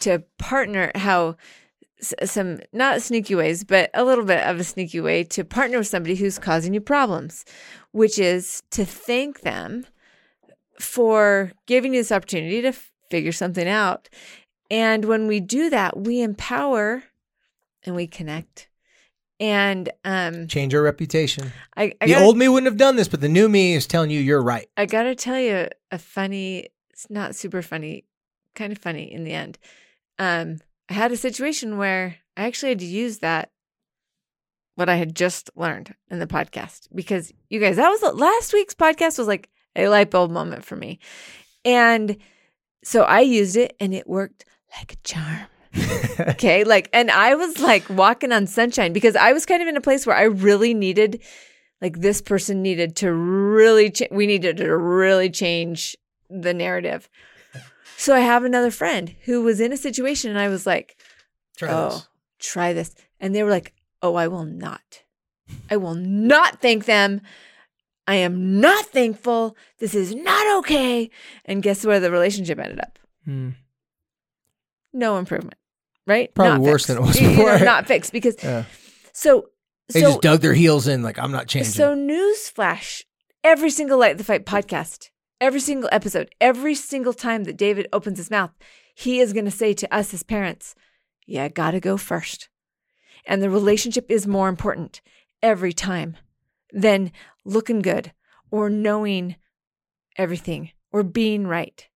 to partner, how some not sneaky ways, but a little bit of a sneaky way to partner with somebody who's causing you problems, which is to thank them for giving you this opportunity to figure something out. And when we do that, we empower and we connect and um change your reputation. I, I the gotta, old me wouldn't have done this, but the new me is telling you you're right. I got to tell you a funny, it's not super funny, kind of funny in the end. Um I had a situation where I actually had to use that what I had just learned in the podcast because you guys, that was last week's podcast was like a light bulb moment for me. And so I used it and it worked like a charm. okay. Like, and I was like walking on sunshine because I was kind of in a place where I really needed, like, this person needed to really, ch- we needed to really change the narrative. So I have another friend who was in a situation and I was like, try oh, this. try this. And they were like, oh, I will not. I will not thank them. I am not thankful. This is not okay. And guess where the relationship ended up? Hmm. No improvement, right? Probably not worse fixed. than it was before. You know, not fixed because yeah. so they so, just dug their heels in like I'm not changing. So newsflash, every single Light the Fight podcast Every single episode, every single time that David opens his mouth, he is going to say to us as parents, Yeah, gotta go first. And the relationship is more important every time than looking good or knowing everything or being right.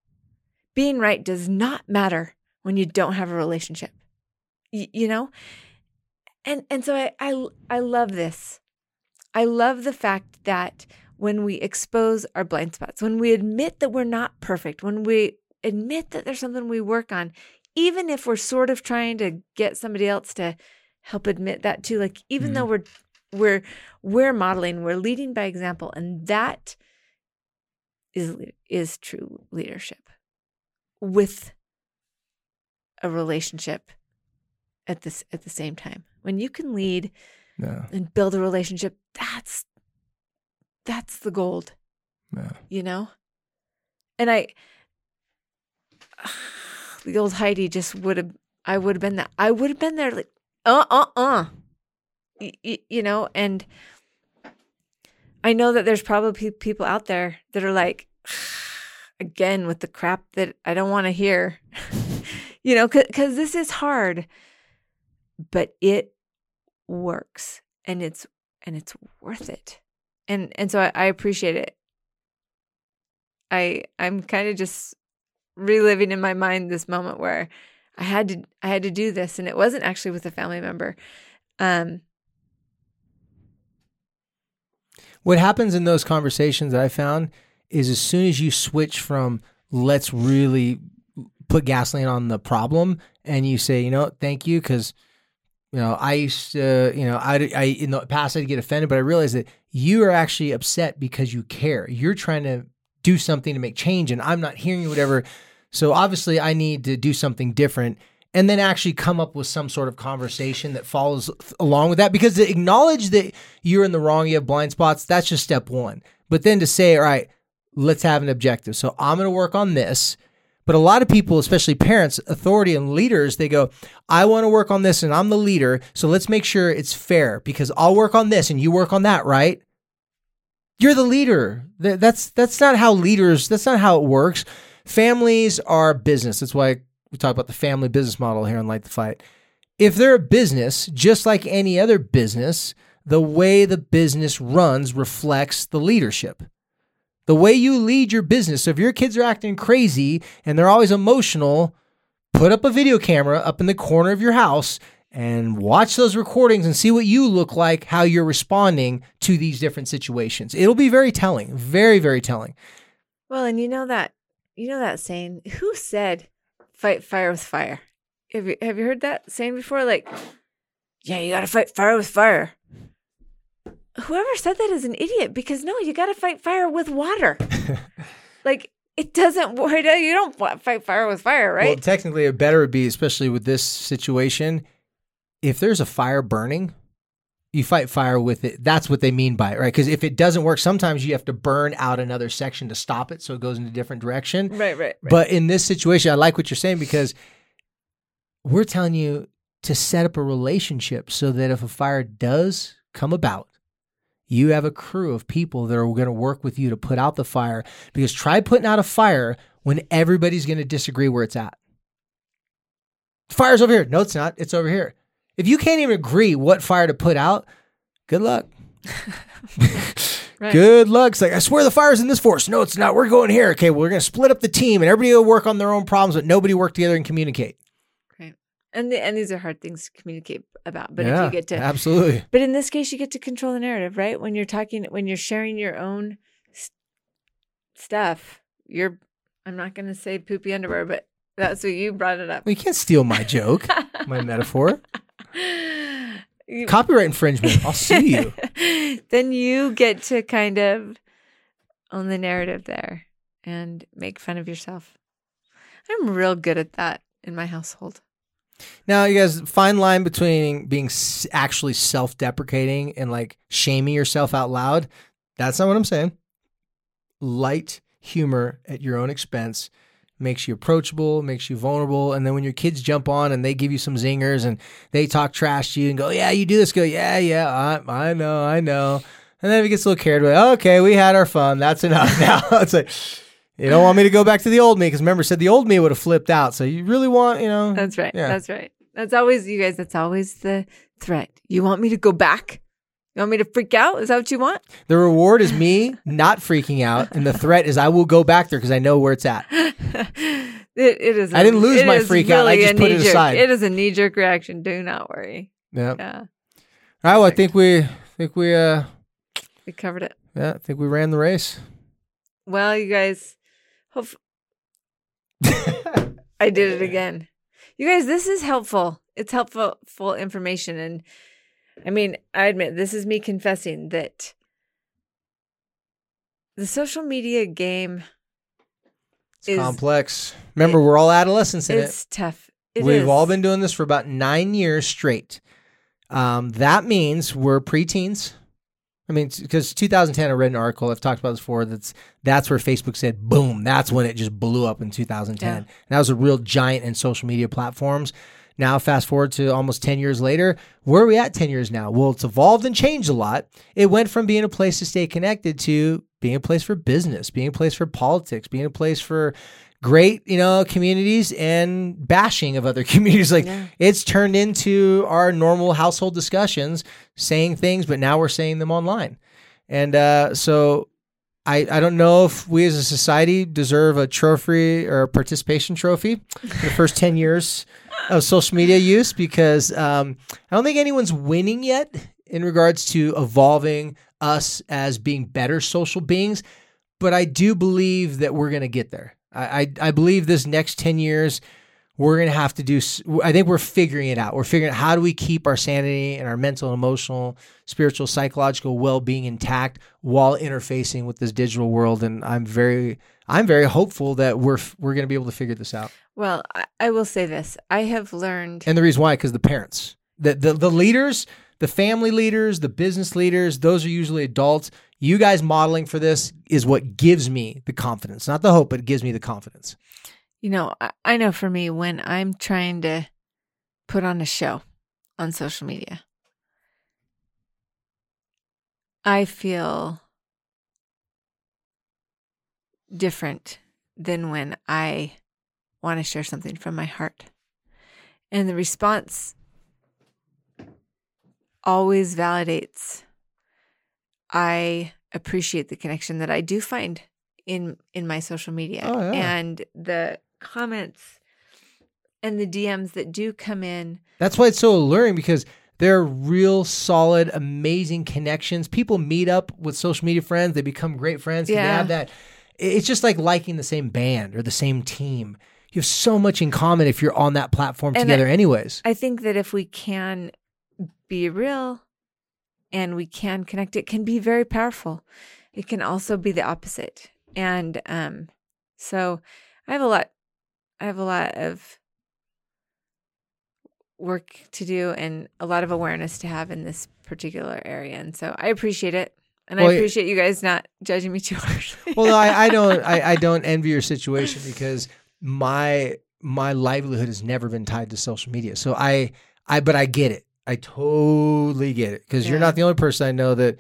Being right does not matter when you don't have a relationship. Y- you know? And and so I, I I love this. I love the fact that when we expose our blind spots, when we admit that we're not perfect, when we admit that there's something we work on, even if we're sort of trying to get somebody else to help admit that too, like even mm-hmm. though we're we're we're modeling, we're leading by example, and that is is true leadership with a relationship at this at the same time. When you can lead yeah. and build a relationship, that's that's the gold. Yeah. You know? And I, the old Heidi just would have, I would have been that. I would have been there like, uh, uh, uh. Y- y- you know, and I know that there's probably people out there that are like, again with the crap that I don't want to hear. you know, because this is hard, but it works and it's and it's worth it. And and so I, I appreciate it. I I'm kind of just reliving in my mind this moment where I had to I had to do this and it wasn't actually with a family member. Um what happens in those conversations that I found is as soon as you switch from let's really put gasoline on the problem and you say, you know, thank you because you know, I used to, you know, I, I in the past I'd get offended, but I realized that you are actually upset because you care. You're trying to do something to make change, and I'm not hearing you, whatever. So obviously, I need to do something different, and then actually come up with some sort of conversation that follows along with that. Because to acknowledge that you're in the wrong, you have blind spots, that's just step one. But then to say, all right, let's have an objective. So I'm going to work on this but a lot of people, especially parents, authority, and leaders, they go, I want to work on this and I'm the leader. So let's make sure it's fair because I'll work on this and you work on that, right? You're the leader. That's that's not how leaders, that's not how it works. Families are business. That's why we talk about the family business model here on Light the Fight. If they're a business, just like any other business, the way the business runs reflects the leadership the way you lead your business. So if your kids are acting crazy and they're always emotional, put up a video camera up in the corner of your house and watch those recordings and see what you look like, how you're responding to these different situations. It'll be very telling, very, very telling. Well, and you know that, you know that saying, who said fight fire with fire? Have you, have you heard that saying before? Like, yeah, you got to fight fire with fire whoever said that is an idiot because no, you got to fight fire with water. like it doesn't. Work, you don't fight fire with fire, right? Well, technically, it better would be, especially with this situation, if there's a fire burning. You fight fire with it. That's what they mean by it, right? Because if it doesn't work, sometimes you have to burn out another section to stop it so it goes in a different direction. Right, right. right. But in this situation, I like what you're saying because we're telling you to set up a relationship so that if a fire does come about, you have a crew of people that are going to work with you to put out the fire because try putting out a fire when everybody's going to disagree where it's at. fire's over here. No, it's not. It's over here. If you can't even agree what fire to put out, good luck. right. Good luck. It's like, I swear the fire's in this forest. No, it's not. We're going here. Okay, well, we're going to split up the team and everybody will work on their own problems, but nobody work together and communicate. And, the, and these are hard things to communicate about. But yeah, if you get to absolutely, but in this case, you get to control the narrative, right? When you're talking, when you're sharing your own st- stuff, you're. I'm not going to say poopy underwear, but that's what you brought it up. Well, you can't steal my joke, my metaphor. You, Copyright infringement. I'll sue you. then you get to kind of own the narrative there and make fun of yourself. I'm real good at that in my household. Now, you guys, fine line between being actually self deprecating and like shaming yourself out loud. That's not what I'm saying. Light humor at your own expense makes you approachable, makes you vulnerable. And then when your kids jump on and they give you some zingers and they talk trash to you and go, Yeah, you do this, go, Yeah, yeah, I, I know, I know. And then he gets a little carried away, okay, we had our fun. That's enough now. it's like, you don't want me to go back to the old me because remember, said the old me would have flipped out. So you really want, you know. That's right. Yeah. That's right. That's always, you guys, that's always the threat. You want me to go back? You want me to freak out? Is that what you want? The reward is me not freaking out, and the threat is I will go back there because I know where it's at. it, it is. I didn't lose my freak really out. I just put it aside. It is a knee jerk reaction. Do not worry. Yeah. Yeah. All right. Well, I think we think we uh we covered it. Yeah, I think we ran the race. Well, you guys, Hope I did it again. You guys, this is helpful. It's helpful full information. And I mean, I admit this is me confessing that the social media game it's is complex. Remember, it, we're all adolescents in it's it. It's tough. It We've is. all been doing this for about nine years straight. Um, that means we're preteens. I mean, because 2010, I read an article. I've talked about this before. That's that's where Facebook said, "Boom!" That's when it just blew up in 2010. Yeah. And that was a real giant in social media platforms. Now, fast forward to almost 10 years later, where are we at 10 years now? Well, it's evolved and changed a lot. It went from being a place to stay connected to being a place for business, being a place for politics, being a place for great, you know, communities and bashing of other communities. Like Yeah. it's turned into our normal household discussions, saying things, but now we're saying them online. And uh, so I, I don't know if we as a society deserve a trophy or a participation trophy for the first 10 years of social media use because um, I don't think anyone's winning yet in regards to evolving us as being better social beings. But I do believe that we're going to get there. I, I, I believe this next 10 years, we're going to have to do, I think we're figuring it out. We're figuring out how do we keep our sanity and our mental, emotional, spiritual, psychological well being intact while interfacing with this digital world. And I'm very, I'm very hopeful that we're, we're going to be able to figure this out. Well, I, I will say this. I have learned And the reason why, because the parents, the, the the leaders, the family leaders, the business leaders, those are usually adults. You guys modeling for this is what gives me the confidence, not the hope, but it gives me the confidence. You know, I, I know for me, when I'm trying to put on a show on social media, I feel different than when I want to share something from my heart. And the response always validates. I appreciate the connection that I do find in in my social media Oh, yeah. and the comments and the DMs that do come in. That's why it's so alluring because there are real solid, amazing connections. People meet up with social media friends, they become great friends. 'cause They Yeah. have that. It's just like liking the same band or the same team. You have so much in common if you're on that platform And together, anyways. I think that if we can be real and we can connect, it can be very powerful. It can also be the opposite. And um, so I have a lot, I have a lot of work to do and a lot of awareness to have in this particular area. And so I appreciate it. And Well, I appreciate you guys not judging me too harshly. well, I, I don't. I, I don't envy your situation because my my livelihood has never been tied to social media. So I I but I get it. I totally get it because you're not the only person I know that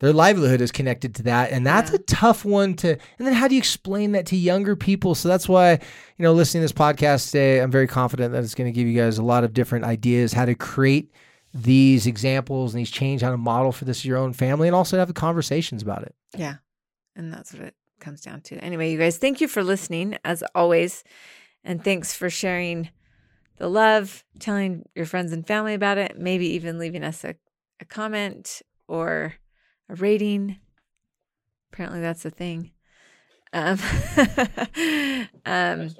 their livelihood is connected to that, and that's Yeah. a tough one to. And then how do you explain that to younger people? So that's why you know listening to this podcast today, I'm very confident that it's going to give you guys a lot of different ideas how to create these examples and these change how to model for this your own family, and also have conversations about it. Yeah. And that's what it comes down to. Anyway, you guys, thank you for listening as always. And thanks for sharing the love, telling your friends and family about it, maybe even leaving us a, a comment or a rating. Apparently, that's a thing. Um, um,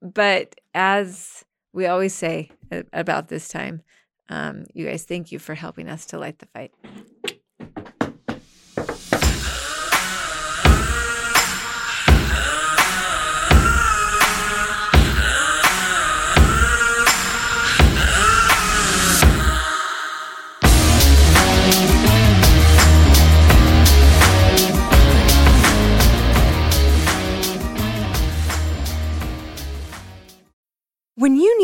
but as we always say about this time, um, you guys, thank you for helping us to light the fight.